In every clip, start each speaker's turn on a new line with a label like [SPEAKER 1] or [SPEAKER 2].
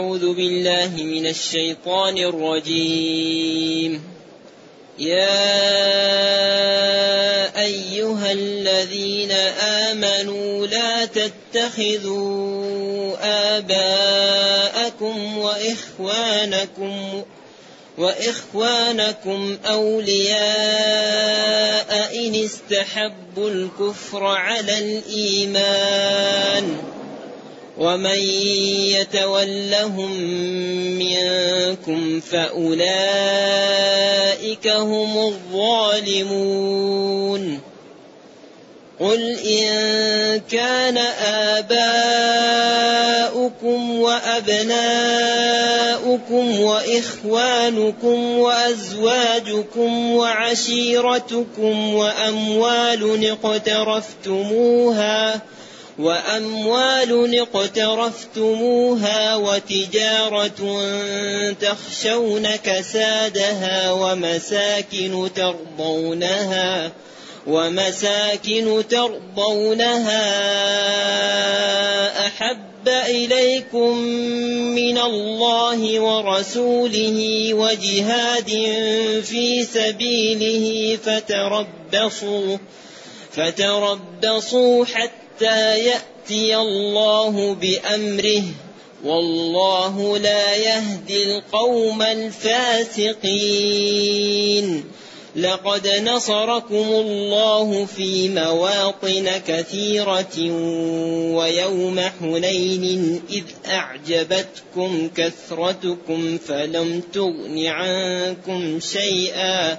[SPEAKER 1] أعوذ بالله من الشيطان الرجيم. يا أيها الذين آمنوا لا تتخذوا آباءكم وإخوانكم وإخوانكم أولياء إن استحبوا الكفر على الإيمان. ومن يتولهم منكم فأولئك هم الظالمون. قل إن كان آباؤكم وأبناؤكم وإخوانكم وأزواجكم وعشيرتكم وأموال اقترفتموها وأموال اقترفتموها وتجارة تخشون كسادها ومساكن ترضونها ومساكن ترضونها أحب إليكم من الله ورسوله وجهاد في سبيله فتربصوا فتربصوا حتى يأتي الله بأمره والله لا يهدي القوم الفاسقين. لقد نصركم الله في مواطن كثيرة ويوم حنين إذ أعجبتكم كثرتكم فلم تغن عنكم شيئا.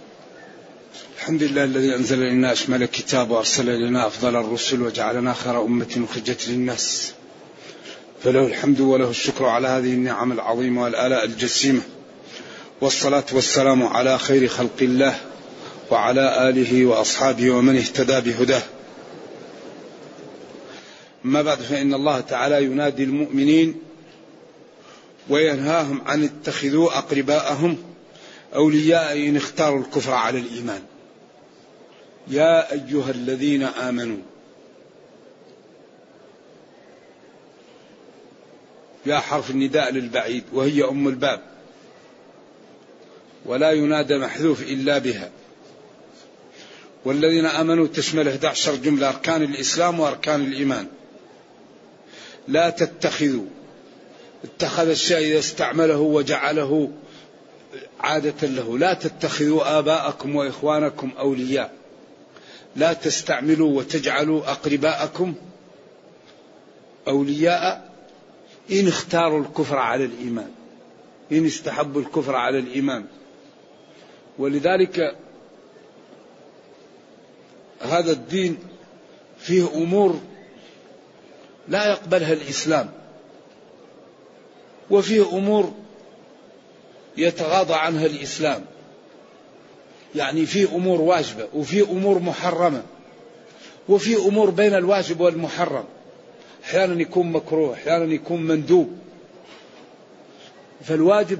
[SPEAKER 2] الحمد لله الذي أنزل الينا اشمل الكتاب وأرسل إلينا أفضل الرسل وجعلنا خير أمة أخرجت للناس فله الحمد وله الشكر على هذه النعم العظيمة والآلاء الجسيمة والصلاة والسلام على خير خلق الله وعلى آله وأصحابه ومن اهتدى بهداه. أما بعد فإن الله تعالى ينادي المؤمنين وينهاهم عن اتخذوا أقرباءهم أولياء إن اختاروا الكفر على الإيمان. يا أيها الذين آمنوا. يا حرف النداء للبعيد وهي أم الباب. ولا ينادى محذوف إلا بها. والذين آمنوا تشمل 11 جملة أركان الإسلام وأركان الإيمان. لا تتخذوا. اتخذ الشيء إذا استعمله وجعله عادة له. لا تتخذوا آباءكم وإخوانكم أولياء. لا تستعملوا وتجعلوا أقرباءكم أولياء إن اختاروا الكفر على الإيمان. إن استحبوا الكفر على الإيمان. ولذلك هذا الدين فيه أمور لا يقبلها الإسلام. وفيه أمور يتغاضى عنها الإسلام. يعني في أمور واجبة وفي أمور محرمة وفي أمور بين الواجب والمحرم. أحيانا يكون مكروه أحيانا يكون مندوب. فالواجب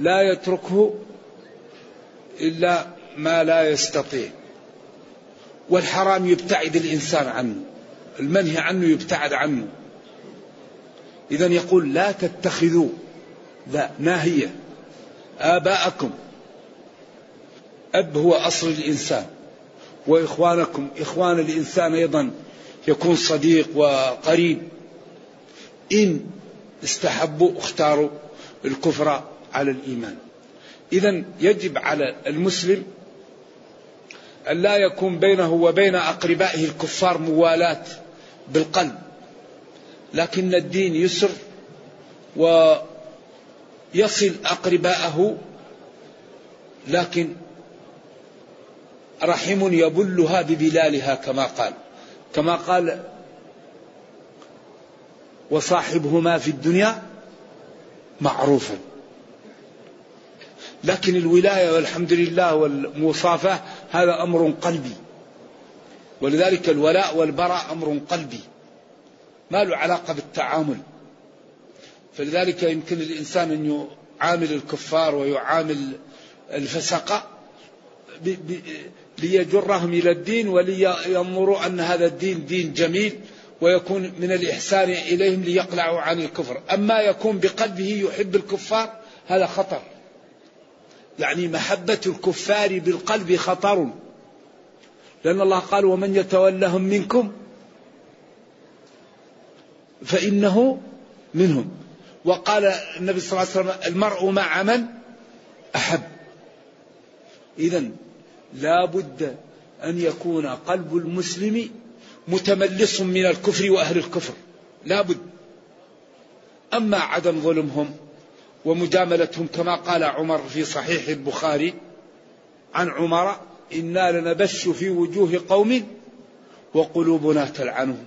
[SPEAKER 2] لا يتركه إلا ما لا يستطيع. والحرام يبتعد الإنسان عنه المنهي عنه يبتعد عنه. اذا يقول لا تتخذوا لا ناهيه آباءكم. اب هو أصل الإنسان. وإخوانكم إخوان الإنسان أيضا يكون صديق وقريب. إن استحبوا اختاروا الكفر على الإيمان. اذا يجب على المسلم أن لا يكون بينه وبين أقربائه الكفار موالاة بالقلب. لكن الدين يسر ويصل أقرباءه لكن رحم يبلها ببلالها كما قال. كما قال وصاحبهما في الدنيا معروفا. لكن الولاية والحمد لله والمصافاة هذا أمر قلبي. ولذلك الولاء والبراء أمر قلبي. ما له علاقة بالتعامل. فلذلك يمكن الإنسان أن يعامل الكفار ويعامل الفسقة ليجرهم إلى الدين ولينظروا أن هذا الدين دين جميل ويكون من الإحسان إليهم ليقلعوا عن الكفر. أما يكون بقلبه يحب الكفار هذا خطر. يعني محبة الكفار بالقلب خطر. لأن الله قال ومن يتولهم منكم فإنه منهم. وقال النبي صلى الله عليه وسلم المرء مع من أحب. إذا لا بد أن يكون قلب المسلم متملص من الكفر وأهل الكفر. لا بد. أما عدم ظلمهم ومجاملتهم كما قال عمر في صحيح البخاري عن عمر إنا لنبش في وجوه قوم وقلوبنا تلعنهم.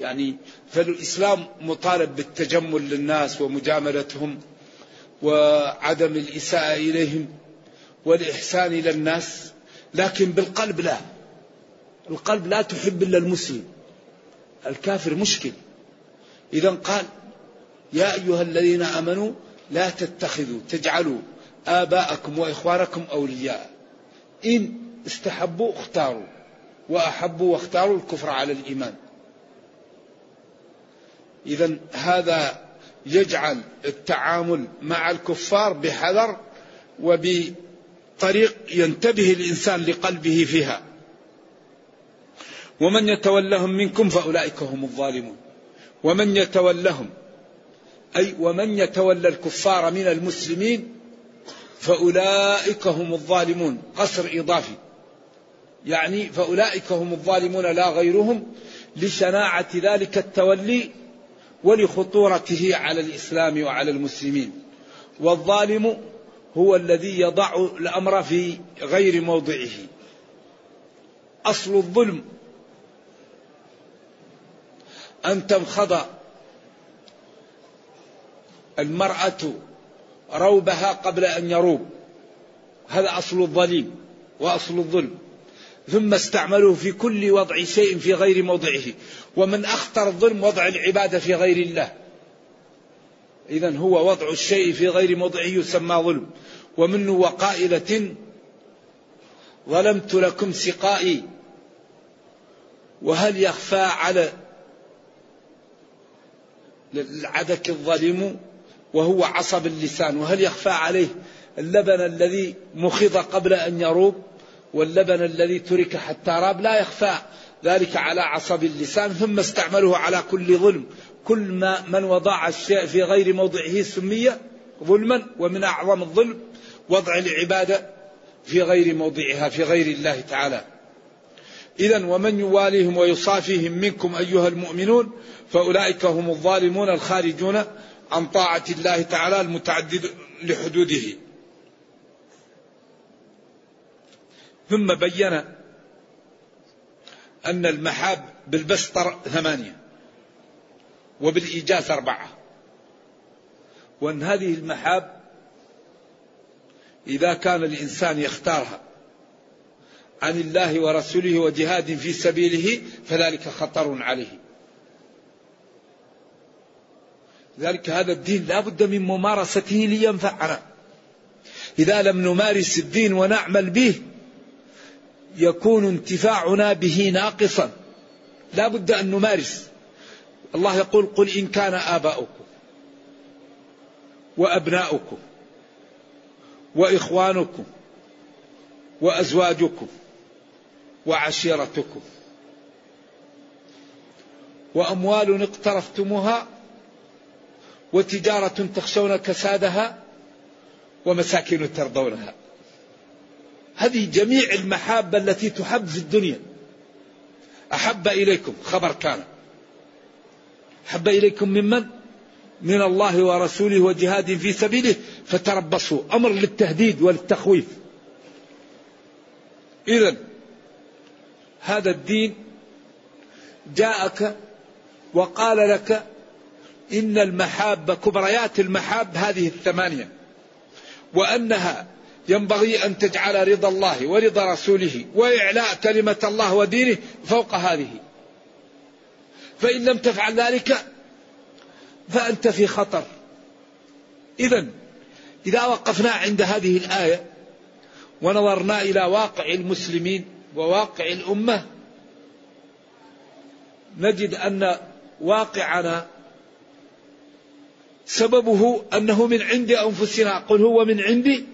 [SPEAKER 2] يعني فالإسلام مطالب بالتجمل للناس ومجاملتهم وعدم الإساءة إليهم. والإحسان إلى الناس لكن بالقلب لا. القلب لا تحب إلا المسلم. الكافر مشكل. إذا قال يا أيها الذين آمنوا لا تتخذوا تجعلوا آباءكم وإخوانكم أولياء. إن استحبوا اختاروا وأحبوا واختاروا الكفر على الإيمان. إذا هذا يجعل التعامل مع الكفار بحذر وبطريق ينتبه الإنسان لقلبه فيها. ومن يتولهم منكم فأولئك هم الظالمون. ومن يتولهم أي ومن يتولى الكفار من المسلمين فأولئك هم الظالمون. قصر إضافي. يعني فأولئك هم الظالمون لا غيرهم لشناعة ذلك التولي ولخطورته على الإسلام وعلى المسلمين. والظالم هو الذي يضع الأمر في غير موضعه. أصل الظلم. أن تنخض المرأة روبها قبل أن يروب. هذا أصل الظليم وأصل الظلم. ثم استعملوه في كل وضع شيء في غير موضعه. ومن أخطر الظلم وضع العبادة في غير الله. إذا هو وضع الشيء في غير موضعه يسمى ظلم. ومنه وقائلة ظلمت لكم سقائي. وهل يخفى على العدك الظالم وهو عصب اللسان. وهل يخفى عليه اللبن الذي مخض قبل أن يروب؟ واللبن الذي ترك حتى راب لا يخفى ذلك على عصب اللسان ثم استعمله على كل ظلم. كل ما من وضع الشيء في غير موضعه سمي ظلما ومن أعظم الظلم وضع العبادة في غير موضعها في غير الله تعالى. إذا ومن يواليهم ويصافيهم منكم أيها المؤمنون فأولئك هم الظالمون الخارجون عن طاعة الله تعالى المتعدد لحدوده. ثم بين أن المحاب بالبسطر ثمانية. وبالإيجاز أربعة. وأن هذه المحاب إذا كان الإنسان يختارها عن الله ورسوله وجهاد في سبيله فذلك خطر عليه. ذلك هذا الدين لا بد من ممارسته لينفعنا. إذا لم نمارس الدين ونعمل به يكون انتفاعنا به ناقصا. لا بد أن نمارس. الله يقول قل إن كان آباؤكم وأبناؤكم وإخوانكم وأزواجكم وعشيرتكم وأموال اقترفتموها وتجارة تخشون كسادها ومساكن ترضونها. هذه جميع المحابة التي تحب في الدنيا. أحب إليكم خبر كان. أحب إليكم ممن؟ من الله ورسوله وجهاد في سبيله فتربصوا. أمر للتهديد وللتخويف. إذا هذا الدين جاءك وقال لك إن المحاب كبريات المحاب هذه الثمانية وأنها ينبغي أن تجعل رضا الله ورضا رسوله وإعلاء كلمة الله ودينه فوق هذه. فإن لم تفعل ذلك فأنت في خطر. إذا إذا وقفنا عند هذه الآية ونظرنا إلى واقع المسلمين وواقع الأمة نجد أن واقعنا سببه أنه من عند أنفسنا. قل هو من عند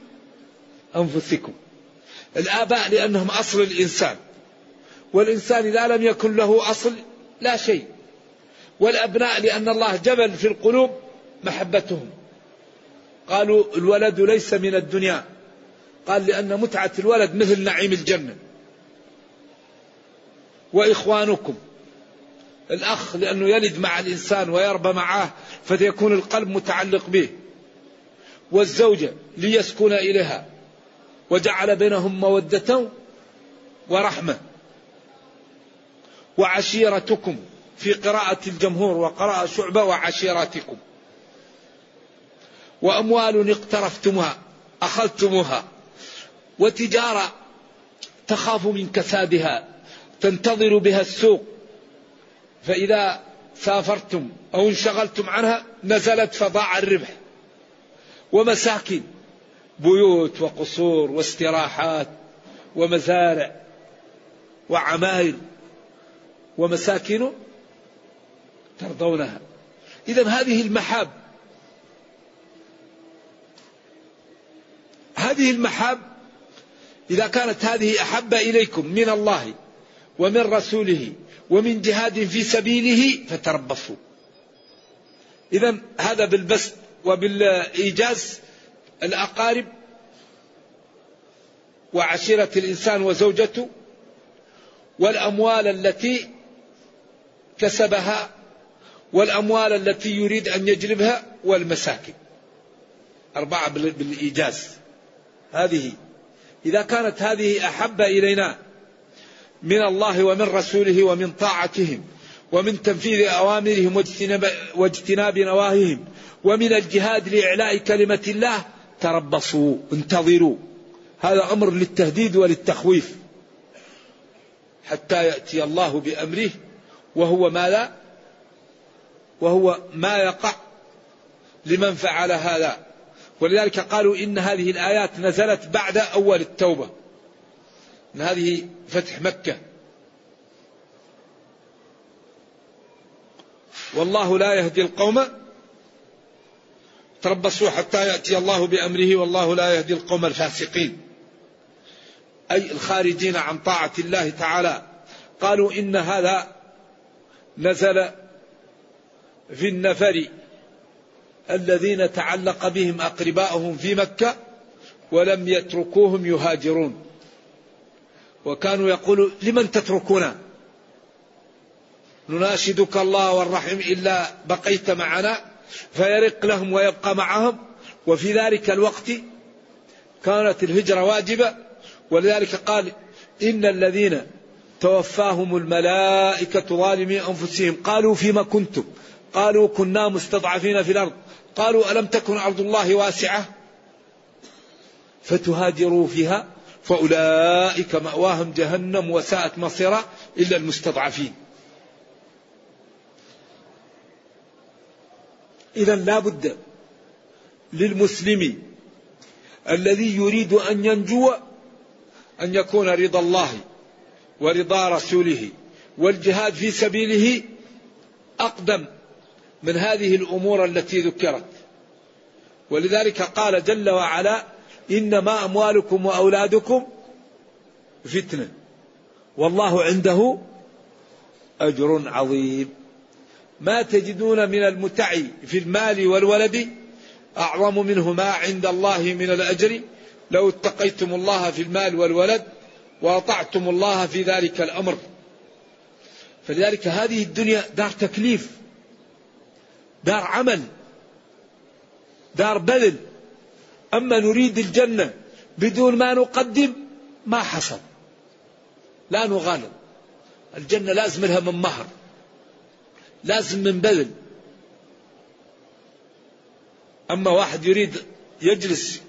[SPEAKER 2] أنفسكم. الآباء لأنهم أصل الإنسان والإنسان إذا لم يكن له أصل لا شيء. والأبناء لأن الله جبل في القلوب محبتهم. قالوا الولد ليس من الدنيا. قال لأن متعة الولد مثل نعيم الجنة. وإخوانكم. الأخ لأنه يلد مع الإنسان ويربى معه فيكون القلب متعلق به. والزوجة ليسكن إليها. وجعل بينهم مودة ورحمة. وعشيرتكم. في قراءة الجمهور وقراءة شعبة وعشيرتكم وأموال اقترفتموها أخذتموها. وتجارة تخاف من كسادها تنتظر بها السوق. فإذا سافرتم أو انشغلتم عنها نزلت فضاع الربح. ومساكن بيوت وقصور واستراحات ومزارع وعماير. ومساكن ترضونها. إذا هذه المحاب هذه المحاب إذا كانت هذه أحب إليكم من الله ومن رسوله ومن جهاد في سبيله فتربصوا. إذا هذا بالبسط وبالإيجاز الأقارب وعشيرة الإنسان وزوجته والأموال التي كسبها والأموال التي يريد أن يجلبها والمساكن. أربعة بالإيجاز. هذه إذا كانت هذه أحب إلينا من الله ومن رسوله ومن طاعتهم ومن تنفيذ أوامرهم واجتناب, واجتناب نواهيهم ومن الجهاد لإعلاء كلمة الله تربصوا انتظروا. هذا أمر للتهديد وللتخويف. حتى يأتي الله بأمره وهو ما لا وهو ما يقع لمن فعل هذا. ولذلك قالوا إن هذه الآيات نزلت بعد أول التوبة. إن هذه فتح مكة. والله لا يهدي القوم. تربصوا حتى يأتي الله بأمره. والله لا يهدي القوم الفاسقين. أي الخارجين عن طاعة الله تعالى. قالوا إن هذا نزل في النفر الذين تعلق بهم أقرباؤهم في مكة ولم يتركوهم يهاجرون. وكانوا يقولوا لمن تتركنا نناشدك الله والرحم إلا بقيت معنا فيرق لهم ويبقى معهم. وفي ذلك الوقت كانت الهجرة واجبة. ولذلك قال إن الذين توفاهم الملائكة ظالمي أنفسهم. قالوا فيما كنتم؟ قالوا كنا مستضعفين في الأرض. قالوا ألم تكن أرض الله واسعة؟ فتهاجروا فيها فأولئك مأواهم جهنم وساءت مصيرا إلا المستضعفين. إذا لا بد للمسلم الذي يريد أن ينجو أن يكون رضا الله ورضا رسوله والجهاد في سبيله أقدم. من هذه الأمور التي ذكرت. ولذلك قال جل وعلا إنما أموالكم وأولادكم فتنة. والله عنده أجر عظيم. ما تجدون من المتع في المال والولد أعظم منه ما عند الله من الأجر. لو اتقيتم الله في المال والولد وأطعتم الله في ذلك الأمر. فلذلك هذه الدنيا دار تكليف. دار عمل دار بذل. أما نريد الجنة بدون ما نقدم ما حصل. لا نغالب. الجنة لازم لها من مهر لازم من بذل. أما واحد يريد يجلس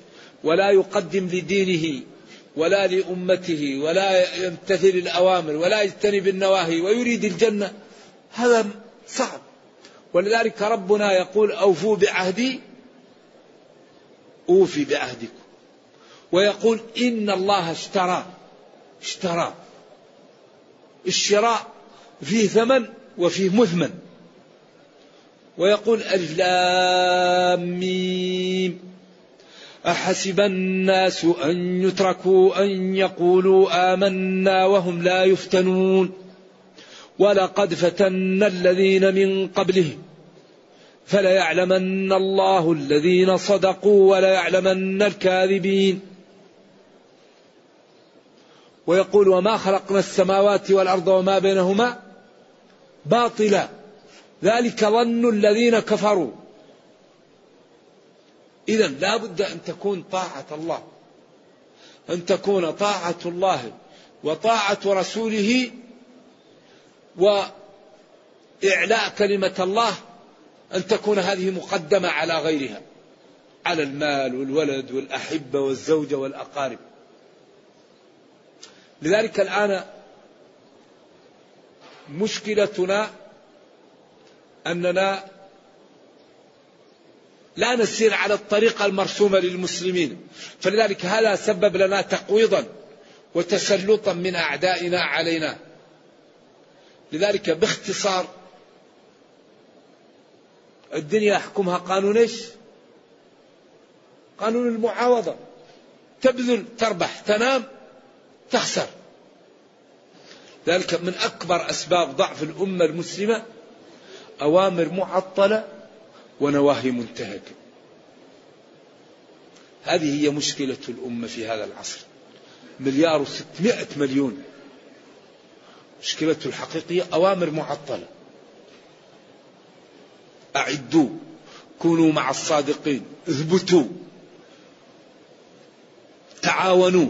[SPEAKER 2] ولا يقدم لدينه ولا لأمته ولا يمتثل الأوامر ولا يجتنب النواهي ويريد الجنة هذا صعب. ولذلك ربنا يقول أوفوا بعهدي أوفي بعهدكم. ويقول إن الله اشترى اشترى. الشراء فيه ثمن وفيه مثمن. ويقول ألف لام ميم. أحسب الناس أن يتركوا أن يقولوا آمنا وهم لا يفتنون. ولقد فتنا الذين من قبلهم فليعلمن الله الذين صدقوا وليعلمن الكاذبين. ويقول وما خلقنا السماوات والأرض وما بينهما باطلا. ذلك ظن الذين كفروا. إذا لا بد أن تكون طاعة الله. أن تكون طاعة الله وطاعة رسوله وإعلاء كلمة الله أن تكون هذه مقدمة على غيرها. على المال والولد والأحبة والزوجة والأقارب. لذلك الآن مشكلتنا أننا لا نسير على الطريقة المرسومة للمسلمين. فلذلك هذا سبب لنا تقويضا وتسلطا من أعدائنا علينا. لذلك باختصار الدنيا يحكمها قانون إيش؟ قانون المعاوضة. تبذل تربح تنام تخسر. ذلك من أكبر أسباب ضعف الأمة المسلمة أوامر معطلة ونواهي منتهكة. هذه هي مشكلة الأمة في هذا العصر. مليار وستمائة مليون. مشكلته الحقيقية أوامر معطلة. أعدوا كونوا مع الصادقين اثبتوا تعاونوا.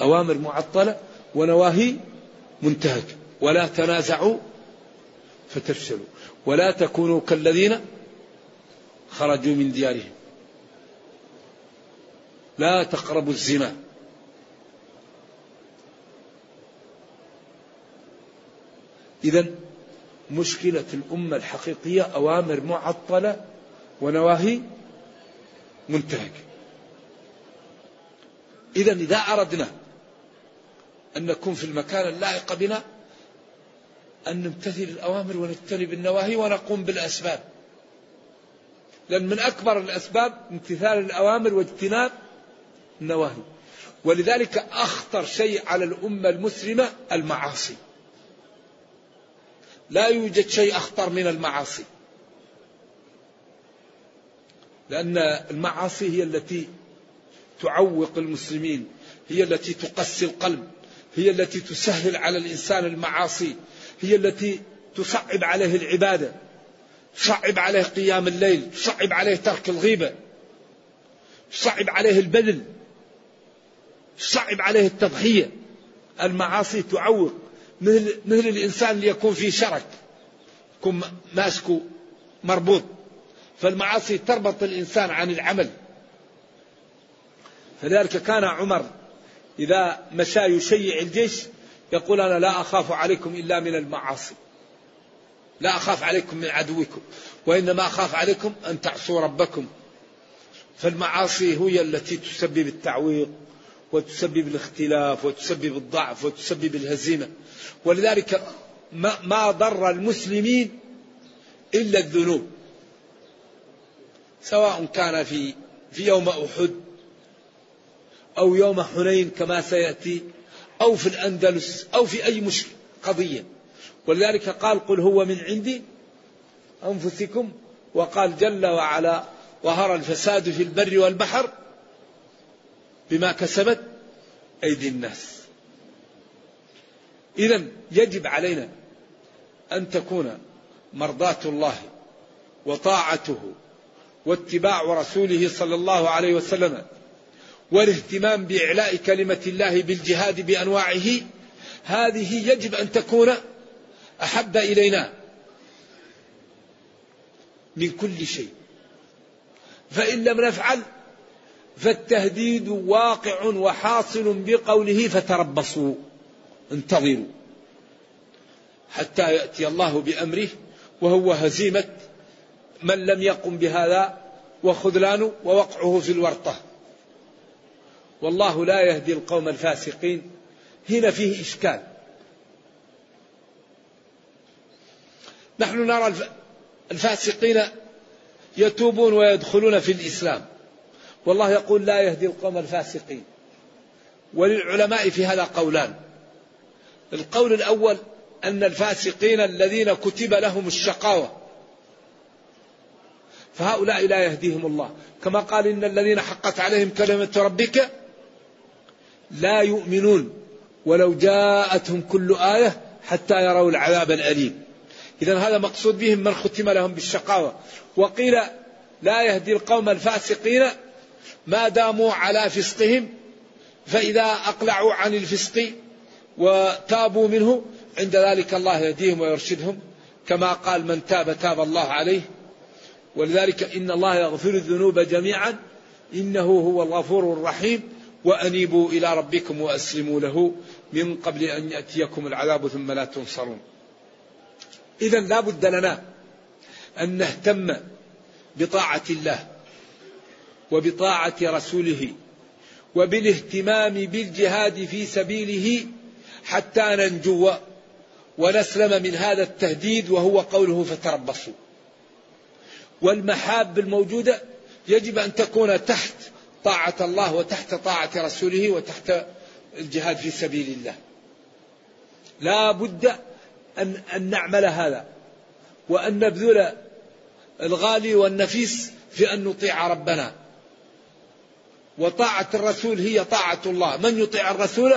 [SPEAKER 2] أوامر معطلة ونواهي منتهكة ولا تنازعوا فتفشلوا. ولا تكونوا كالذين خرجوا من ديارهم. لا تقربوا الزنا. إذا مشكلة الأمة الحقيقية أوامر معطلة ونواهي منتهكة إذا إذا أردنا أن نكون في المكان اللائق بنا أن نمتثل الأوامر ونجتنب النواهي ونقوم بالأسباب. لأن من أكبر الأسباب امتثال الأوامر واجتناب النواهي. ولذلك أخطر شيء على الأمة المسلمة المعاصي. لا يوجد شيء أخطر من المعاصي. لأن المعاصي هي التي تعوق المسلمين هي التي تقسي القلب هي التي تسهل على الإنسان المعاصي هي التي تصعب عليه العبادة تصعب عليه قيام الليل تصعب عليه ترك الغيبة تصعب عليه البذل تصعب عليه التضحية. المعاصي تعوق مثل, مثل الإنسان اللي يكون في شرك يكون ماسكه مربوط. فالمعاصي تربط الإنسان عن العمل. فلذلك كان عمر إذا مشى يشيع الجيش يقول أنا لا أخاف عليكم إلا من المعاصي. لا أخاف عليكم من عدوكم وإنما أخاف عليكم أن تعصوا ربكم. فالمعاصي هي التي تسبب التعويق. وتسبب الاختلاف وتسبب الضعف وتسبب الهزيمة. ولذلك ما, ما ضر المسلمين إلا الذنوب. سواء كان في في يوم أحد أو يوم حنين كما سيأتي أو في الأندلس أو في أي مشكلة قضية. ولذلك قال قل هو من عندي أنفسكم وقال جل وعلا ظهر الفساد في البر والبحر بما كسبت أيدي الناس. إذا يجب علينا أن تكون مرضاة الله وطاعته واتباع رسوله صلى الله عليه وسلم والاهتمام بإعلاء كلمة الله بالجهاد بأنواعه هذه يجب أن تكون أحب إلينا من كل شيء. فإن لم نفعل فالتهديد واقع وحاصل بقوله فتربصوا انتظروا حتى يأتي الله بأمره وهو هزيمة من لم يقم بهذا وخذلانه ووقعه في الورطة. والله لا يهدي القوم الفاسقين هنا فيه إشكال. نحن نرى الفاسقين يتوبون ويدخلون في الإسلام. والله يقول لا يهدي القوم الفاسقين. وللعلماء في هذا قولان. القول الأول أن الفاسقين الذين كتب لهم الشقاوة. فهؤلاء لا يهديهم الله. كما قال إن الذين حقت عليهم كلمة ربك لا يؤمنون ولو جاءتهم كل آية حتى يروا العذاب الأليم. إذا هذا مقصود بهم من ختم لهم بالشقاوة. وقيل لا يهدي القوم الفاسقين ما داموا على فسقهم فإذا أقلعوا عن الفسق وتابوا منه عند ذلك الله يهديهم ويرشدهم كما قال من تاب تاب الله عليه. ولذلك إن الله يغفر الذنوب جميعا إنه هو الغفور الرحيم وأنيبوا إلى ربكم وأسلموا له من قبل أن يأتيكم العذاب ثم لا تنصرون. إذا لا بد لنا أن نهتم بطاعة الله. وبطاعة رسوله وبالاهتمام بالجهاد في سبيله حتى ننجو ونسلم من هذا التهديد وهو قوله فتربصوا. والمحاب الموجودة يجب أن تكون تحت طاعة الله وتحت طاعة رسوله وتحت الجهاد في سبيل الله. لا بد أن, أن نعمل هذا وأن نبذل الغالي والنفيس في أن نطيع ربنا. وطاعة الرسول هي طاعة الله. من يطيع الرسول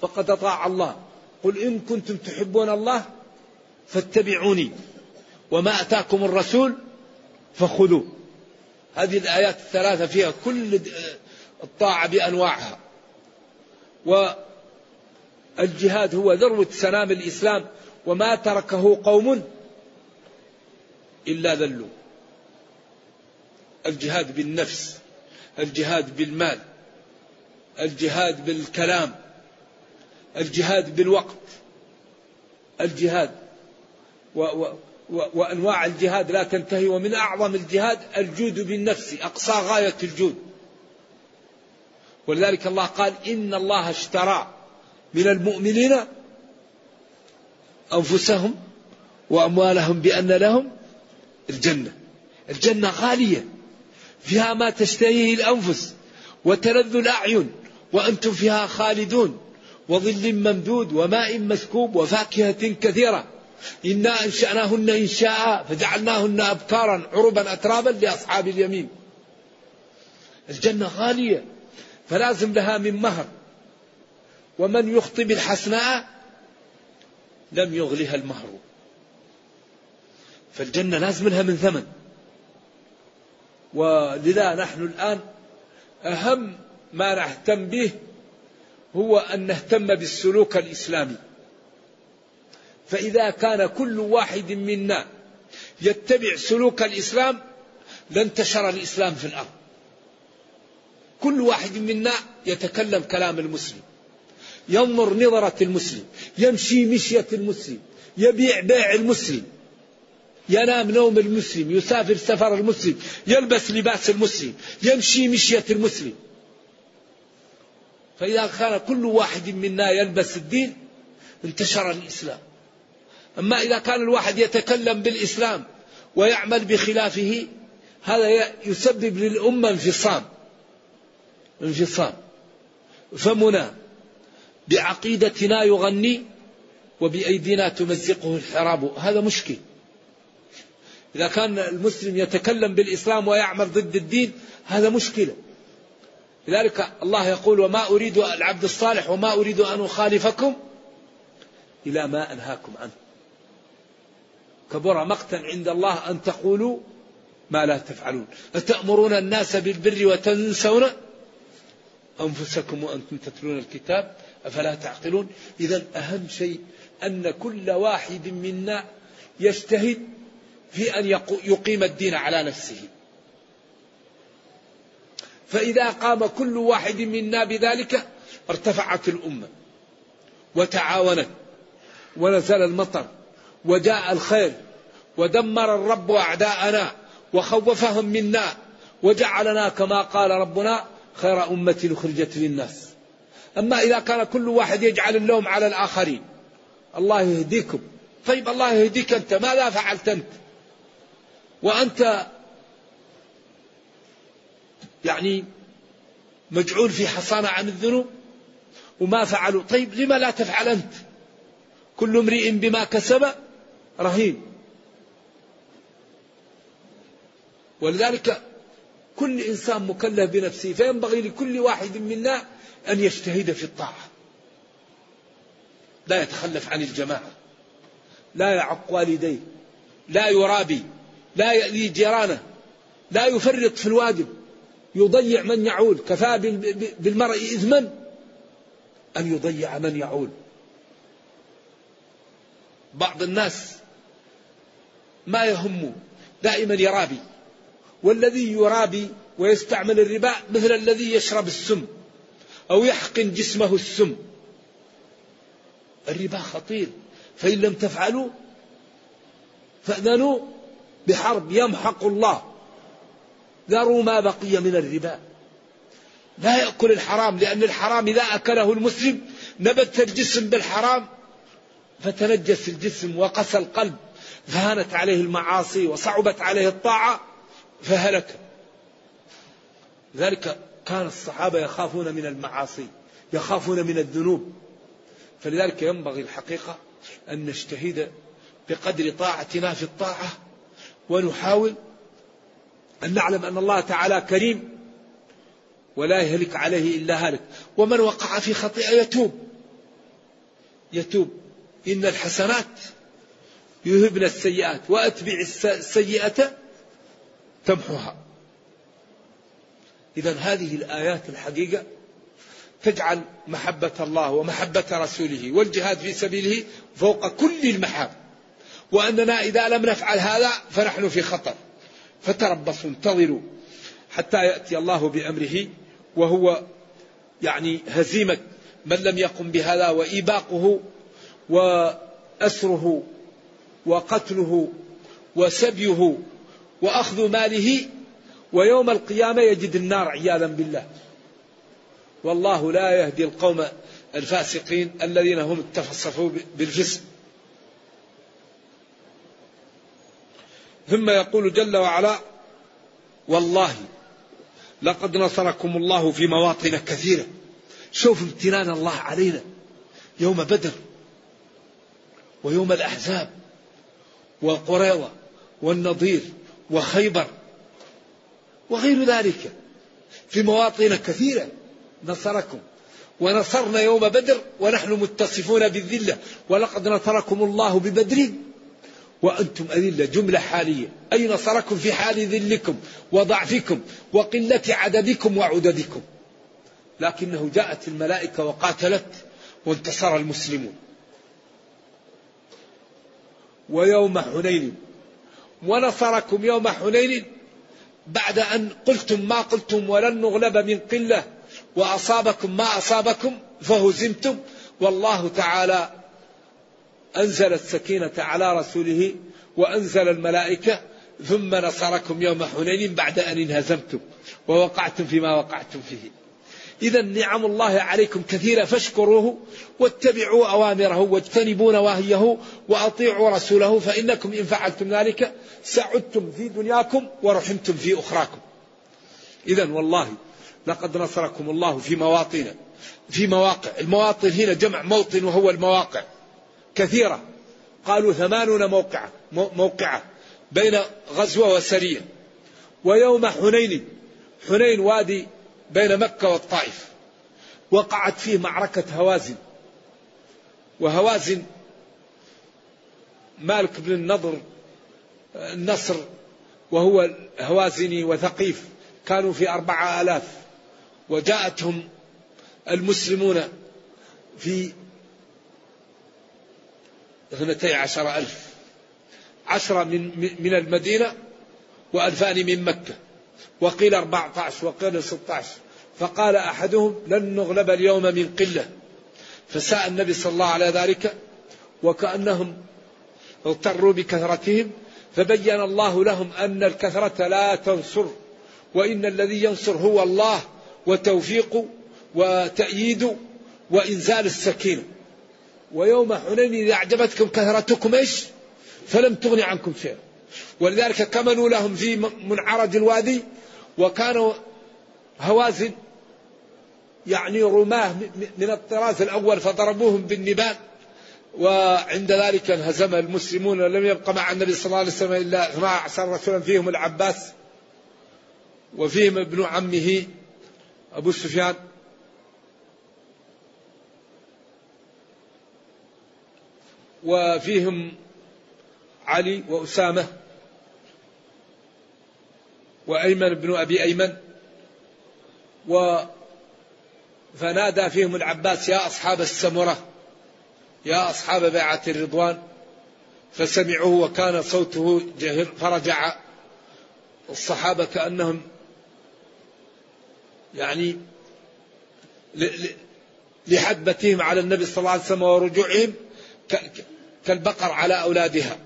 [SPEAKER 2] فقد أطاع الله. قل إن كنتم تحبون الله فاتبعوني. وما أتاكم الرسول فخذوه. هذه الآيات الثلاثة فيها كل الطاعة بأنواعها. والجهاد هو ذروة سنام الإسلام. وما تركه قوم إلا ذلوا. الجهاد بالنفس. الجهاد بالمال الجهاد بالكلام الجهاد بالوقت الجهاد وأنواع الجهاد لا تنتهي ومن أعظم الجهاد الجود بالنفس أقصى غاية الجود. ولذلك الله قال إن الله اشترى من المؤمنين أنفسهم وأموالهم بأن لهم الجنة. الجنة غالية. فيها ما تشتهيه الأنفس وتلذ الأعين وأنتم فيها خالدون وظل ممدود وماء مسكوب وفاكهة كثيرة. إنا أنشأناهن إنشاء فجعلناهن أبكارا عربا أترابا لأصحاب اليمين. الجنة غالية فلازم لها من مهر. ومن يخطب الحسناء لم يغلها المهر. فالجنة لازم لها من ثمن. ولذا نحن الآن أهم ما نهتم به هو أن نهتم بالسلوك الإسلامي. فإذا كان كل واحد منا يتبع سلوك الإسلام لانتشر الإسلام في الأرض. كل واحد منا يتكلم كلام المسلم ينظر نظرة المسلم يمشي مشية المسلم يبيع بيع المسلم ينام نوم المسلم يسافر سفر المسلم يلبس لباس المسلم يمشي مشية المسلم. فإذا كان كل واحد منا يلبس الدين انتشر الإسلام. أما إذا كان الواحد يتكلم بالإسلام ويعمل بخلافه هذا يسبب للأمة انفصام. انفصام. فمنا بعقيدتنا يغني وبأيدينا تمزقه الحراب. هذا مشكل. إذا كان المسلم يتكلم بالإسلام ويعمل ضد الدين هذا مشكلة. لذلك الله يقول وما أريد العبد الصالح وما أريد أن أخالفكم إلى ما أنهاكم عنه. كبر مقتا عند الله أن تقولوا ما لا تفعلون. أتأمرون الناس بالبر وتنسون أنفسكم وأنتم تتلون الكتاب؟ أفلا تعقلون؟ إذا أهم شيء أن كل واحد منا يجتهد في أن يقيم الدين على نفسه. فإذا قام كل واحد منا بذلك ارتفعت الأمة وتعاونت ونزل المطر وجاء الخير ودمر الرب أعداءنا وخوفهم منا وجعلنا كما قال ربنا خير أمة أخرجت للناس. أما إذا كان كل واحد يجعل اللوم على الآخرين الله يهديكم. طيب الله يهديك أنت ماذا فعلت أنت؟ وأنت يعني مجعول في حصانة عن الذنوب وما فعلوا. طيب لما لا تفعل أنت؟ كل امرئ بما كسب رهين. ولذلك كل إنسان مكلف بنفسه فينبغي لكل واحد منا أن يجتهد في الطاعة. لا يتخلف عن الجماعة لا يعق والديه لا يرابي. لا يأذي جيرانه لا يفرط في الواجب يضيع من يعول كفى بالمرء إثما أن يضيع من يعول؟ بعض الناس ما يهم دائما يرابي والذي يرابي ويستعمل الربا مثل الذي يشرب السم أو يحقن جسمه السم. الربا خطير فإن لم تفعلوا فأذنوا بحرب يمحق الله. ذروا ما بقي من الربا. لا يأكل الحرام لأن الحرام إذا أكله المسلم نبت الجسم بالحرام. فتنجس الجسم وقسى القلب. فهانت عليه المعاصي وصعبت عليه الطاعة فهلك. ذلك كان الصحابة يخافون من المعاصي يخافون من الذنوب. فلذلك ينبغي الحقيقة أن نجتهد بقدر طاعتنا في الطاعة ونحاول أن نعلم أن الله تعالى كريم ولا يهلك عليه إلا هالك. ومن وقع في خطيئة يتوب. يتوب. إن الحسنات يذهبن السيئات وأتبع السيئة تمحوها. إذا هذه الآيات الحقيقة تجعل محبة الله ومحبة رسوله والجهاد في سبيله فوق كل المحاب. وأننا إذا لم نفعل هذا فنحن في خطر. فتربصوا انتظروا حتى يأتي الله بأمره وهو يعني هزيمة من لم يقم بهذا وإيباقه وأسره وقتله وسبيه وأخذ ماله ويوم القيامة يجد النار عياذا بالله. والله لا يهدي القوم الفاسقين الذين هم اتصفوا بالفسق ثم يقول جل وعلا والله لقد نصركم الله في مواطن كثيرة. شوف امتنان الله علينا يوم بدر ويوم الأحزاب وقريضة والنضير وخيبر وغير ذلك. في مواطن كثيرة نصركم. ونصرنا يوم بدر ونحن متصفون بالذلة. ولقد نصركم الله ببدر وأنتم أذلة جملة حالية. أي نصركم في حال ذلكم وضعفكم وقلة عددكم وعددكم؟ لكنه جاءت الملائكة وقاتلت وانتصر المسلمون. ويوم حنين. ونصركم يوم حنين بعد أن قلتم ما قلتم ولن نغلب من قلة. وأصابكم ما أصابكم فهزمتم. والله تعالى أنزل السكينة على رسوله وأنزل الملائكة ثم نصركم يوم حنين بعد أن انهزمتم ووقعتم فيما وقعتم فيه. إذا نعم الله عليكم كثيرة فاشكروه واتبعوا أوامره واجتنبوا نواهيه وأطيعوا رسوله فإنكم إن فعلتم ذلك سعدتم في دنياكم ورحمتم في أخراكم. إذا والله لقد نصركم الله في مواطن في مواقع. المواطن هنا جمع موطن وهو المواقع. كثيرة. قالوا ثمانون موقعة موقعة بين غزوة وسرية ويوم حنين حنين وادي بين مكة والطائف. وقعت فيه معركة هوازن. وهوازن مالك بن النضر النصر وهو هوازني وثقيف. كانوا في أربعة آلاف. وجاءتهم المسلمون في اثنتي عشر ألف. عشرة من, من المدينة وألفان من مكة. وقيل أربعة عشر وقيل ستة عشر فقال أحدهم لن نغلب اليوم من قلة. فساء النبي صلى الله عليه ذلك وكأنهم اغتروا بكثرتهم فبين الله لهم أن الكثرة لا تنصر وإن الذي ينصر هو الله وتوفيق وتأييد وإنزال السكينة. ويوم حنين إذا أعجبتكم كثرتكم إيش؟ فلم تغن عنكم شيئا. ولذلك كمنوا لهم في منعرج الوادي وكانوا هوازن يعني رماه من الطراز الأول فضربوهم بالنبال. وعند ذلك انهزم المسلمون ولم يبق مع النبي صلى الله عليه وسلم إلا 12 رسولا فيهم العباس وفيهم ابن عمه أبو سفيان. وفيهم علي وأسامة وأيمن بن أبي أيمن و فنادى فيهم العباس يا أصحاب السمرة يا أصحاب بيعة الرضوان فسمعوه وكان صوته جهر فرجع الصحابة كأنهم يعني لحدبتهم على النبي صلى الله عليه وسلم ورجوعهم كالبقر على أولادها.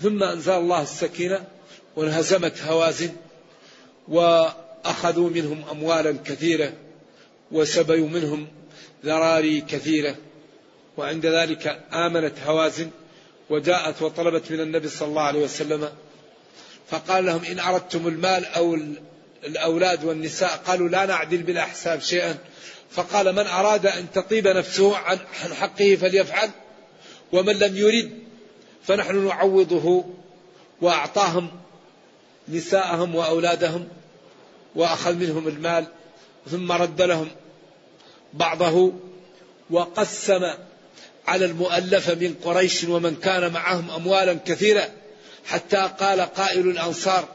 [SPEAKER 2] ثم أنزل الله السكينة وانهزمت هوازن وأخذوا منهم أموالا كثيرة وسبيوا منهم ذراري كثيرة. وعند ذلك آمنت هوازن وجاءت وطلبت من النبي صلى الله عليه وسلم فقال لهم إن أردتم المال أو الأولاد والنساء قالوا لا نعدل بالأحساب شيئا. فقال من أراد أن تطيب نفسه عن حقه فليفعل. ومن لم يرد فنحن نعوضه وأعطاهم نساءهم وأولادهم وأخذ منهم المال ثم رد لهم بعضه وقسم على المؤلفة من قريش ومن كان معهم أموالا كثيرة حتى قال قائل الأنصار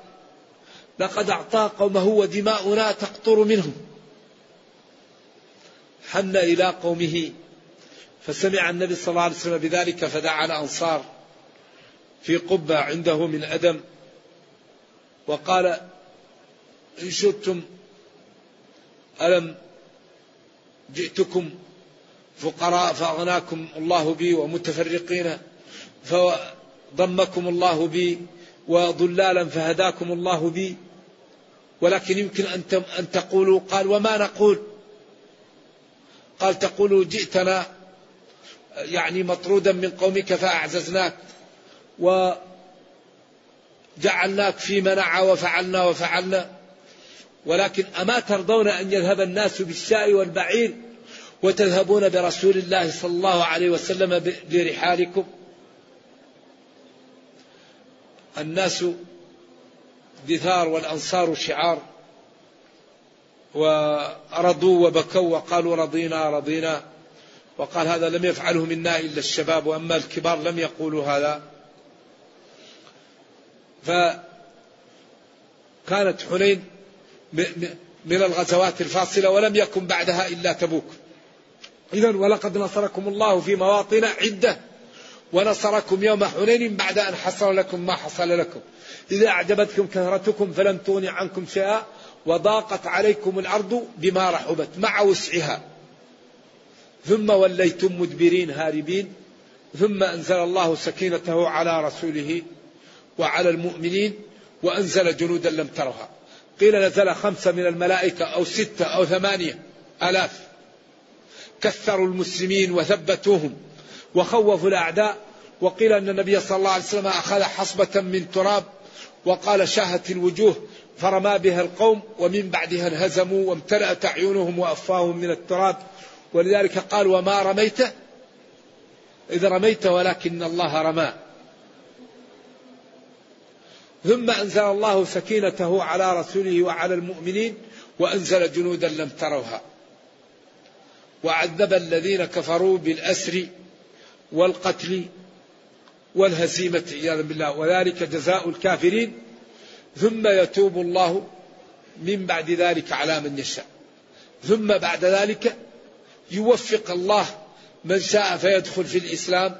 [SPEAKER 2] لقد أعطى قومه ودماؤنا تقطر منهم. حن إلى قومه فسمع النبي صلى الله عليه وسلم بذلك فدعا الأنصار في قبة عنده من أدم وقال إن شئتم ألم جئتكم فقراء فأغناكم الله بي ومتفرقين فضمكم الله بي وضلالا فهداكم الله بي ولكن يمكن أن تقولوا قال وما نقول قال تقولوا جئتنا يعني مطرودا من قومك فأعززناك وجعلناك في منع وفعلنا وفعلنا. ولكن أما ترضون أن يذهب الناس بالشاء والبعير وتذهبون برسول الله صلى الله عليه وسلم برحالكم؟ الناس دثار والأنصار شعار ورضوا وبكوا وقالوا رضينا رضينا. وقال هذا لم يفعله منا إلا الشباب وأما الكبار لم يقولوا هذا. فكانت حنين من الغزوات الفاصلة ولم يكن بعدها إلا تبوك. إذا ولقد نصركم الله في مواطن عدة ونصركم يوم حنين بعد أن حصل لكم ما حصل لكم. إذا أعجبتكم كثرتكم فلم تغن عنكم شيئا وضاقت عليكم الأرض بما رحبت مع وسعها. ثم وليتم مدبرين هاربين ثم أنزل الله سكينته على رسوله وعلى المؤمنين وأنزل جنودا لم ترها قيل نزل خمسة من الملائكة أو ستة أو ثمانية ألاف. كثروا المسلمين وثبتوهم وخوفوا الأعداء. وقيل أن النبي صلى الله عليه وسلم أخذ حصبة من تراب وقال شاهت الوجوه فرمى بها القوم ومن بعدها انهزموا وامتلأت أعينهم وأفواههم من التراب ولذلك قال وما رميت؟ إذ رميت ولكن الله رمى. ثم أنزل الله سكينته على رسوله وعلى المؤمنين وأنزل جنودا لم تروها. وعذب الذين كفروا بالأسر والقتل والهزيمة عياذا بالله. وذلك جزاء الكافرين. ثم يتوب الله من بعد ذلك على من يشاء. ثم بعد ذلك يوفق الله من شاء فيدخل في الإسلام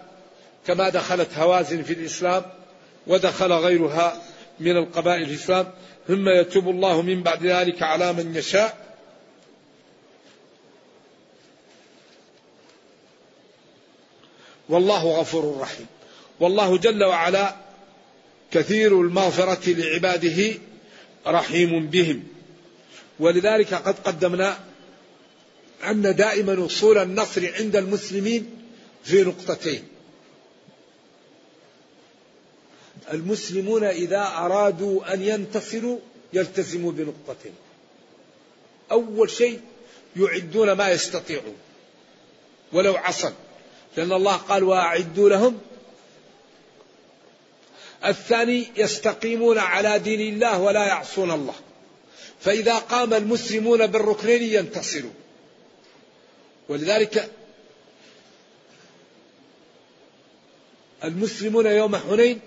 [SPEAKER 2] كما دخلت هوازن في الإسلام ودخل غيرها من القبائل في الإسلام. ثم يتوب الله من بعد ذلك على من يشاء. والله غفور رحيم. والله جل وعلا كثير المغفرة لعباده رحيم بهم. ولذلك قد قدمنا أن دائما وصول النصر عند المسلمين في نقطتين. المسلمون إذا أرادوا أن ينتصروا يلتزموا بنقطتين. أول شيء يعدون ما يستطيعون ولو عصا لأن الله قال وأعدوا لهم الثاني يستقيمون على دين الله ولا يعصون الله. فإذا قام المسلمون بالركنين ينتصروا ولذلك المسلمون يوم حنين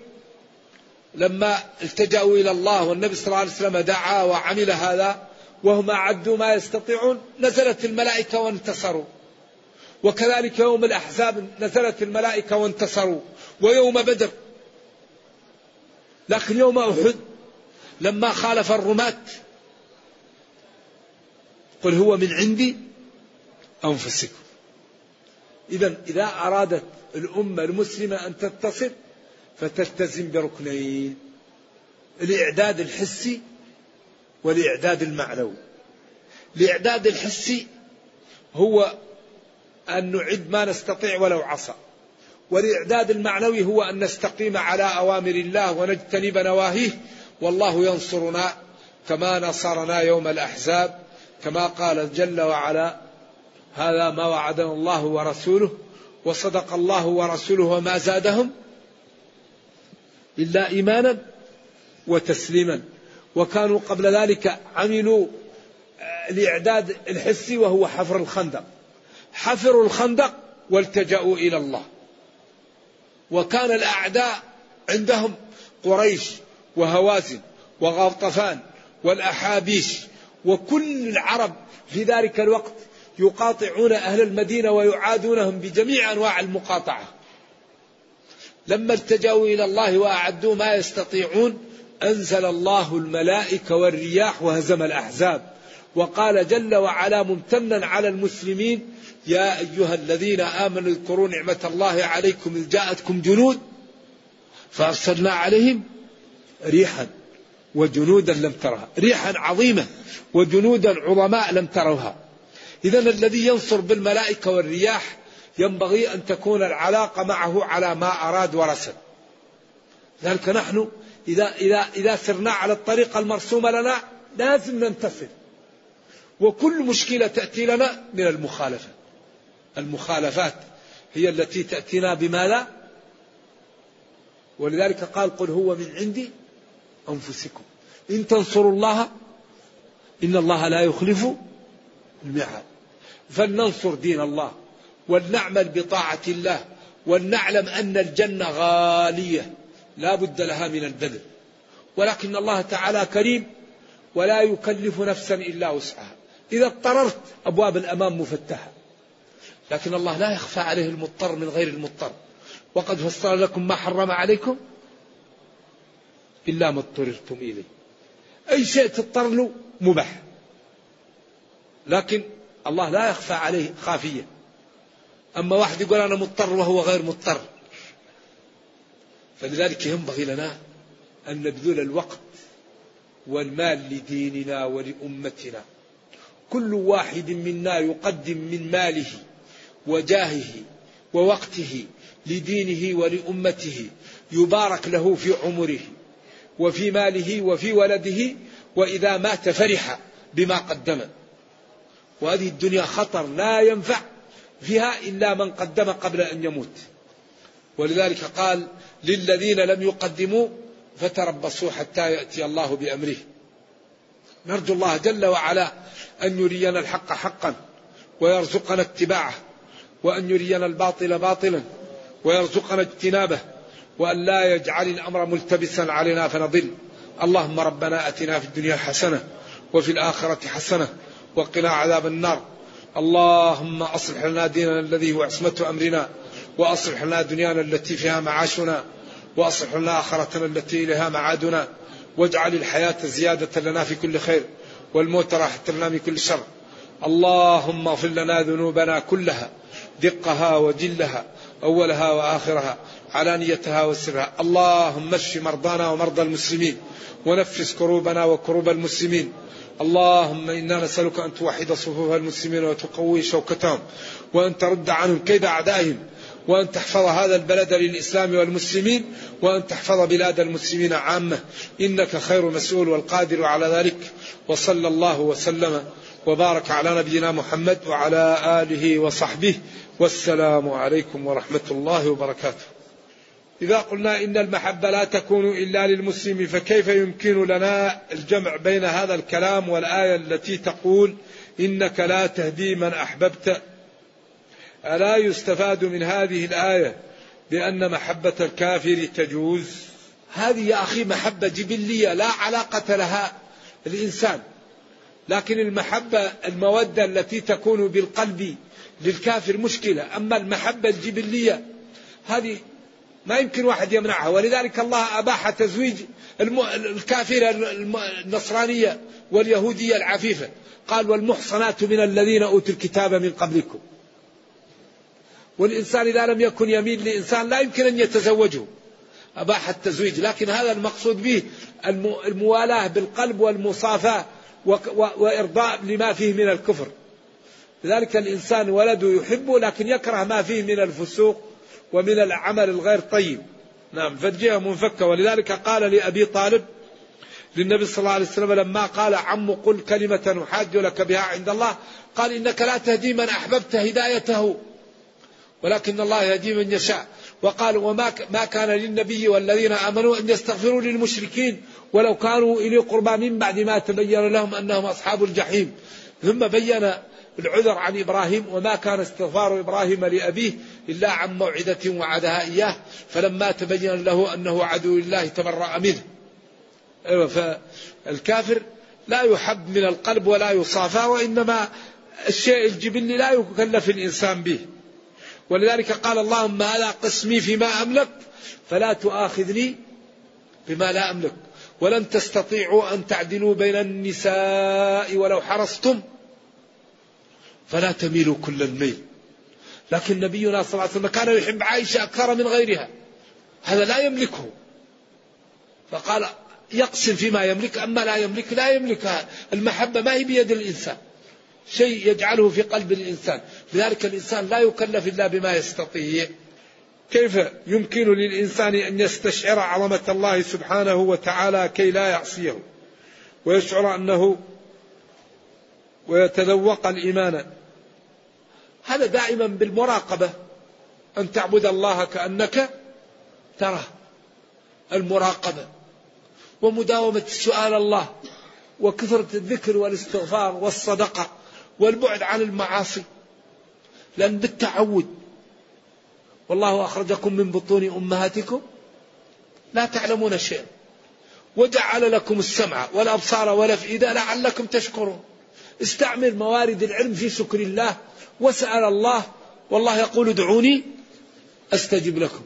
[SPEAKER 2] لما التجأوا إلى الله والنبي صلى الله عليه وسلم دعا وعمل هذا وهم أعدوا ما يستطيعون نزلت الملائكة وانتصروا. وكذلك يوم الأحزاب نزلت الملائكة وانتصروا. ويوم بدر. لكن يوم أحد لما خالف الرماة قل هو من عندي أنفسكم. إذا إذا أرادت الأمة المسلمة أن تتصل فتلتزم بركنين الإعداد الحسي والإعداد المعنوي. الإعداد الحسي هو أن نعد ما نستطيع ولو عصى والإعداد المعنوي هو أن نستقيم على أوامر الله ونجتنب نواهيه. والله ينصرنا كما نصرنا يوم الأحزاب كما قال جل وعلا هذا ما وعدنا الله ورسوله وصدق الله ورسوله وما زادهم إلا إيمانا وتسليما. وكانوا قبل ذلك عملوا الإعداد الحسي وهو حفر الخندق. حفروا الخندق والتجأوا إلى الله. وكان الأعداء عندهم قريش وهوازن وغطفان والأحابيش. وكل العرب في ذلك الوقت يقاطعون أهل المدينة ويعادونهم بجميع أنواع المقاطعة. لما التجأوا إلى الله وأعدوا ما يستطيعون أنزل الله الملائكة والرياح وهزم الأحزاب. وقال جل وعلا ممتنا على المسلمين يا أيها الذين آمنوا اذكروا نعمة الله عليكم إذ جاءتكم جنود فأرسلنا عليهم ريحا وجنودا لم ترها ريحا عظيمة وجنودا عظماء لم تروها. إذا الذي ينصر بالملائكة والرياح ينبغي أن تكون العلاقة معه على ما أراد ورسل ذلك نحن إذا, إذا, إذا سرنا على الطريقة المرسومة لنا لازم ننتصر وكل مشكلة تأتي لنا من المخالفة. المخالفات هي التي تأتينا بما لا. ولذلك قال قل هو من عندي أنفسكم. إن تنصروا الله إن الله لا يخلف الميعاد. فلننصر دين الله ولنعمل بطاعة الله ولنعلم أن الجنة غالية. لا بد لها من البذل ولكن الله تعالى كريم ولا يكلف نفسا إلا وسعها. إذا اضطررت أبواب الأمام مفتحة. لكن الله لا يخفى عليه المضطر من غير المضطر. وقد فصل لكم ما حرم عليكم إلا ما اضطررتم إليه. أي شيء تضطر له مباح. لكن الله لا يخفى عليه خافية. أما واحد يقول أنا مضطر وهو غير مضطر. فلذلك ينبغي لنا أن نبذل الوقت والمال لديننا ولأمتنا. كل واحد منا يقدم من ماله وجاهه ووقته لدينه ولأمته يبارك له في عمره وفي ماله وفي ولده وإذا مات فرح بما قدم وهذه الدنيا خطر لا ينفع فيها إلا من قدم قبل أن يموت. ولذلك قال للذين لم يقدموا فتربصوا حتى يأتي الله بأمره. نرجو الله جل وعلا أن يرينا الحق حقا ويرزقنا اتباعه وأن يرينا الباطل باطلا ويرزقنا اجتنابه وأن لا يجعل الأمر ملتبسا علينا فنضل. اللهم ربنا أتنا في الدنيا حسنة وفي الآخرة حسنة وقنا عذاب النار. اللهم أصلح لنا ديننا الذي هو عصمة أمرنا وأصلح لنا دنيانا التي فيها معاشنا وأصلح لنا آخرتنا التي إليها معادنا. واجعل الحياة زيادة لنا في كل خير والموت راحة لنا من كل شر. اللهم اغفر لنا ذنوبنا كلها دقها وجلها أولها وآخرها علانيتها وسرها. اللهم اشف مرضانا ومرضى المسلمين ونفس كروبنا وكروب المسلمين. اللهم إنا نسألك أن توحد صفوف المسلمين وتقوي شوكتهم وأن ترد عنهم كيد أعدائهم وأن تحفظ هذا البلد للإسلام والمسلمين وأن تحفظ بلاد المسلمين عامة. إنك خير مسؤول والقادر على ذلك. وصلى الله وسلم وبارك على نبينا محمد وعلى آله وصحبه. والسلام عليكم ورحمة الله وبركاته. إذا قلنا إن المحبة لا تكون إلا للمسلم فكيف يمكن لنا الجمع بين هذا الكلام والآية التي تقول إنك لا تهدي من أحببت؟ ألا يستفاد من هذه الآية بأن محبة الكافر تجوز؟ هذه يا أخي محبة جبلية لا علاقة لها الإنسان. لكن المحبة المودة التي تكون بالقلب للكافر مشكلة. أما المحبة الجبلية هذه ما يمكن واحد يمنعها. ولذلك الله أباح تزويج الكافرة النصرانية واليهودية العفيفة. قال والمحصنات من الذين أوتوا الكتاب من قبلكم. والإنسان إذا لم يكن يميل لإنسان لا يمكن أن يتزوجه. أباح التزويج. لكن هذا المقصود به الموالاة بالقلب والمصافاة وإرضاء لما فيه من الكفر. لذلك الإنسان ولده يحبه لكن يكره ما فيه من الفسوق. ومن العمل الغير طيب. نعم فالجهة منفكة. ولذلك قال لأبي طالب للنبي صلى الله عليه وسلم لما قال عم قل كلمة أحاج لك بها عند الله قال إنك لا تهدي من أحببت هدايته ولكن الله يهدي من يشاء. وقال وما ما كان للنبي والذين آمنوا أن يستغفروا للمشركين ولو كانوا إلي قربى من بعد ما تبين لهم أنهم أصحاب الجحيم. ثم بين العذر عن إبراهيم وما كان استغفار إبراهيم لأبيه إلا عن موعدة وعدها إياه فلما تبين له أنه عدو الله تبرأ منه. أيوه فالكافر لا يحب من القلب ولا يصافى وإنما الشيء الجبلي لا يكلف الإنسان به. ولذلك قال اللهم هذا قسمي فيما أملك فلا تؤاخذني بما لا أملك ولن تستطيعوا أن تعدلوا بين النساء ولو حرصتم فلا تميلوا كل الميل لكن نبينا صلى الله عليه وسلم كان يحب عائشة أكثر من غيرها. هذا لا يملكه. فقال يقسم فيما يملك أما لا يملك لا يملك. المحبة ما هي بيد الإنسان. شيء يجعله في قلب الإنسان. لذلك الإنسان لا يكلف إلا بما يستطيع. كيف يمكن للإنسان أن يستشعر عظمة الله سبحانه وتعالى كي لا يعصيه؟ ويشعر أنه ويتذوق الإيمان. هذا دائما بالمراقبة. أن تعبد الله كأنك تراه. المراقبة. ومداومة سؤال الله. وكثرة الذكر والاستغفار والصدقة. والبعد عن المعاصي. لأن بالتعود. والله أخرجكم من بطون أمهاتكم. لا تعلمون شيئا. وجعل لكم السمع والأبصار والأفئدة لعلكم تشكرون. استعمل موارد العلم في شكر الله واسأل الله والله يقول ادعوني أستجب لكم.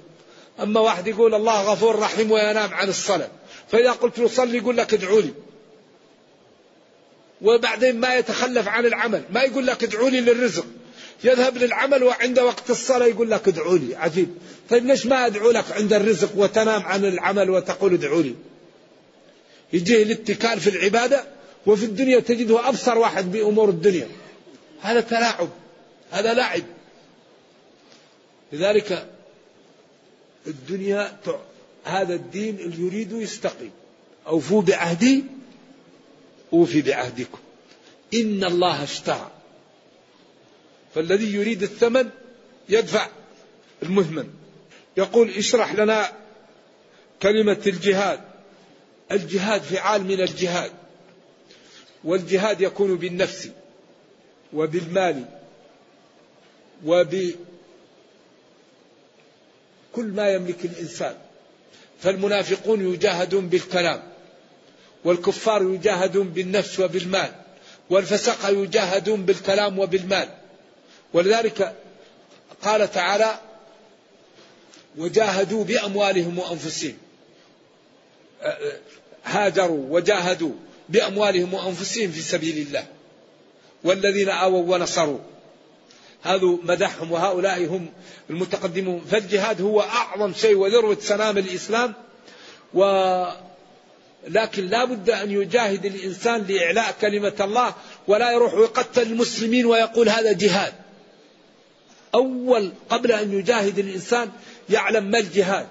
[SPEAKER 2] أما واحد يقول الله غفور رحيم وينام عن الصلاة فإذا قلت له صلي يقول لك ادعوا لي وبعدين ما يتخلف عن العمل ما يقول لك ادعوا لي للرزق. يذهب للعمل وعند وقت الصلاة يقول لك ادعوا لي عجيب. طيب ليش ما أدعو لك عند الرزق وتنام عن العمل وتقول ادعوا لي يجيه الاتكال في العبادة وفي الدنيا تجده أبصر واحد بأمور الدنيا. هذا تلاعب هذا لعب لذلك الدنيا هذا الدين اللي يريد يستقيم أوفوا بعهدي أوفي بعهدكم. إن الله اشترى. فالذي يريد الثمن يدفع المثمن يقول اشرح لنا كلمة الجهاد. الجهاد فعال من الجهاد. والجهاد يكون بالنفس وبالمال وبكل ما يملك الإنسان. فالمنافقون يجاهدون بالكلام والكفار يجاهدون بالنفس وبالمال والفسقة يجاهدون بالكلام وبالمال. ولذلك قال تعالى وجاهدوا بأموالهم وأنفسهم. هاجروا وجاهدوا. بأموالهم وأنفسهم في سبيل الله. والذين آووا ونصروا. هذا مدحهم وهؤلاء هم المتقدمون. فالجهاد هو أعظم شيء وذروة سلام الإسلام. و لكن لا بد أن يجاهد الإنسان لإعلاء كلمة الله ولا يروح يقتل المسلمين ويقول هذا جهاد. أول قبل أن يجاهد الإنسان يعلم ما الجهاد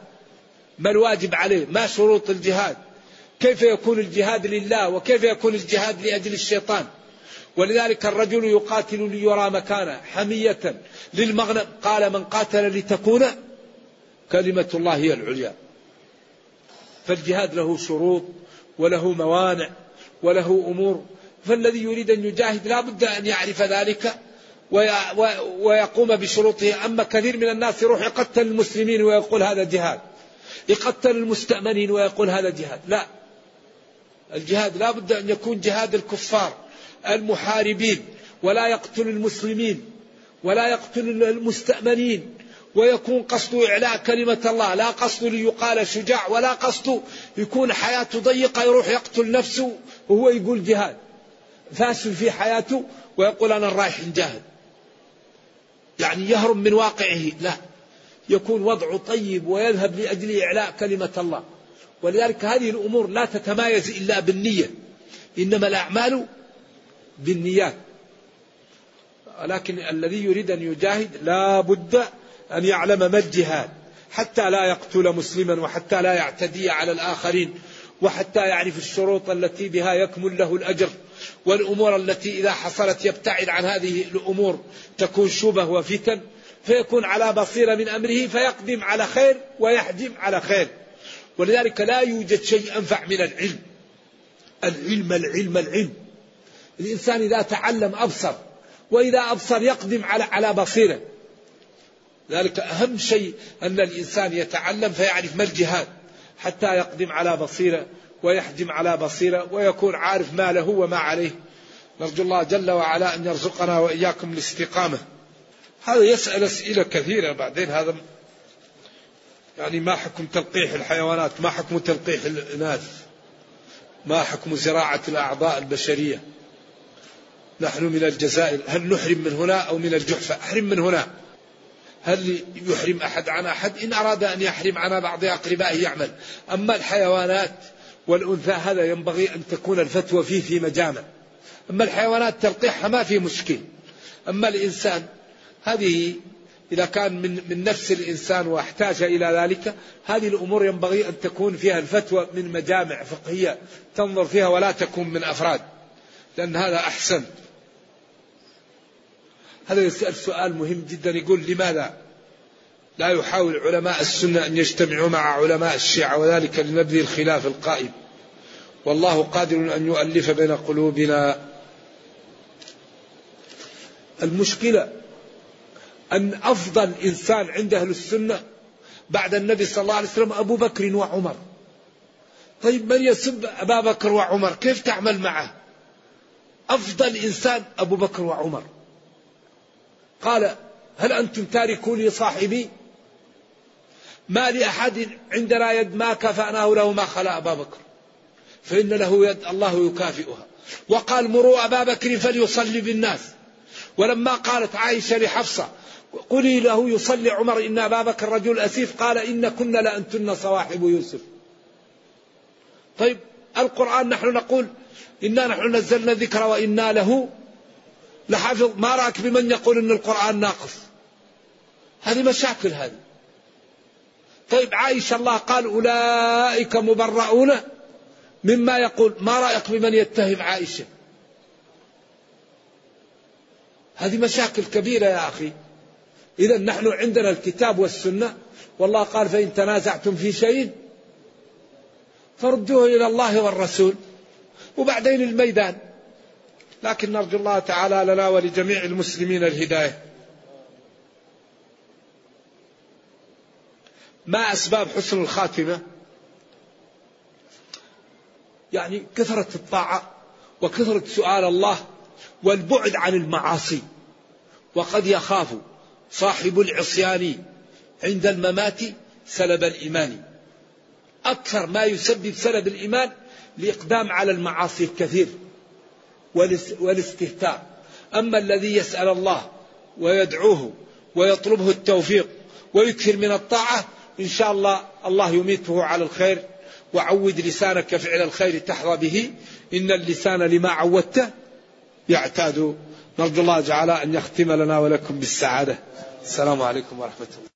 [SPEAKER 2] ما الواجب عليه ما شروط الجهاد. كيف يكون الجهاد لله وكيف يكون الجهاد لأجل الشيطان؟ ولذلك الرجل يقاتل ليرى مكانه حمية للمغنم. قال من قاتل لتكون كلمة الله هي العليا. فالجهاد له شروط وله موانع وله أمور. فالذي يريد أن يجاهد لا بد أن يعرف ذلك ويقوم بشروطه. أما كثير من الناس يروح يقتل المسلمين ويقول هذا جهاد. يقتل المستأمنين ويقول هذا جهاد. لا. الجهاد لا بد أن يكون جهاد الكفار المحاربين ولا يقتل المسلمين ولا يقتل المستأمنين ويكون قصده إعلاء كلمة الله لا قصده ليقال شجاع ولا قصده يكون حياته ضيقة يروح يقتل نفسه وهو يقول جهاد. فاسل في حياته ويقول أنا رايح نجاهد. يعني يهرب من واقعه لا. يكون وضعه طيب ويذهب لأجل إعلاء كلمة الله. ولذلك هذه الأمور لا تتمايز إلا بالنية. إنما الأعمال بالنيات. لكن الذي يريد أن يجاهد لا بد أن يعلم ما الجهاد. حتى لا يقتل مسلما وحتى لا يعتدي على الآخرين وحتى يعرف الشروط التي بها يكمل له الأجر. والأمور التي إذا حصلت يبتعد عن هذه الأمور تكون شبه وفتن. فيكون على بصيرة من أمره فيقدم على خير ويحجم على خير. ولذلك لا يوجد شيء أنفع من العلم. العلم العلم العلم. الإنسان إذا تعلم أبصر وإذا أبصر يقدم على على بصيرة. ذلك أهم شيء أن الإنسان يتعلم فيعرف ما الجهاد حتى يقدم على بصيرة ويحجم على بصيرة ويكون عارف ما له وما عليه. نرجو الله جل وعلا أن يرزقنا وإياكم الاستقامة. هذا يسأل أسئلة كثيرة بعدين هذا يعني ما حكم تلقيح الحيوانات؟ ما حكم تلقيح الناس؟ ما حكم زراعة الأعضاء البشرية؟ نحن من الجزائر. هل نحرم من هنا أو من الجحفة؟ أحرم من هنا. هل يحرم أحد عن أحد؟ إن أراد أن يحرم عن بعض أقربائه يعمل. أما الحيوانات والأنثى هذا ينبغي أن تكون الفتوى فيه في مجامع أما الحيوانات تلقيحها ما في مشكل. أما الإنسان هذه إذا كان من من نفس الإنسان وأحتاج إلى ذلك هذه الأمور ينبغي أن تكون فيها الفتوى من مجامع فقهية تنظر فيها ولا تكون من أفراد لأن هذا أحسن. هذا يسأل سؤال مهم جدا يقول لماذا لا يحاول علماء السنة أن يجتمعوا مع علماء الشيعة وذلك لنبذ الخلاف القائم؟ والله قادر أن يؤلف بين قلوبنا. المشكلة أن أفضل إنسان عند أهل السنة بعد النبي صلى الله عليه وسلم أبو بكر وعمر. طيب من يسب أبا بكر وعمر؟ كيف تعمل معه؟ أفضل إنسان أبو بكر وعمر. قال هل أنتم تاركوا لي صاحبي؟ ما لأحد عندنا يد ما كفأناه له ما خلا أبا بكر. فإن له يد الله يكافئها. وقال مروا أبا بكر فليصلي بالناس. ولما قالت عائشة لحفصة قولي له يصلي عمر إن أبا بكر رجل أسيف قال إن كنا لأنتن صواحب يوسف. طيب القرآن نحن نقول إنا نحن نزلنا الذكر وإنا له لحافظ. ما رأك بمن يقول أن القرآن ناقص؟ هذه مشاكل هذه. طيب عائشة الله قال أولئك مبرؤون مما يقول. ما رأيك بمن يتهم عائشة؟ هذه مشاكل كبيرة يا أخي. إذا نحن عندنا الكتاب والسنة. والله قال فإن تنازعتم في شيء فردوه إلى الله والرسول وبعدين الميدان. لكن نرجو الله تعالى لنا ولجميع المسلمين الهداية. ما أسباب حسن الخاتمة؟ يعني كثرة الطاعة وكثرة سؤال الله والبعد عن المعاصي. وقد يخاف صاحب العصيان عند الممات سلب الإيمان. أكثر ما يسبب سلب الإيمان الإقدام على المعاصي الكثير والاستهتار. أما الذي يسأل الله ويدعوه ويطلبه التوفيق ويكثر من الطاعة إن شاء الله الله يميته على الخير وعود لسانك فعل الخير تحظى به. إن اللسان لما عودته يعتاد نرجو الله تعالى أن يختم لنا ولكم بالسعادة. السلام عليكم ورحمة الله.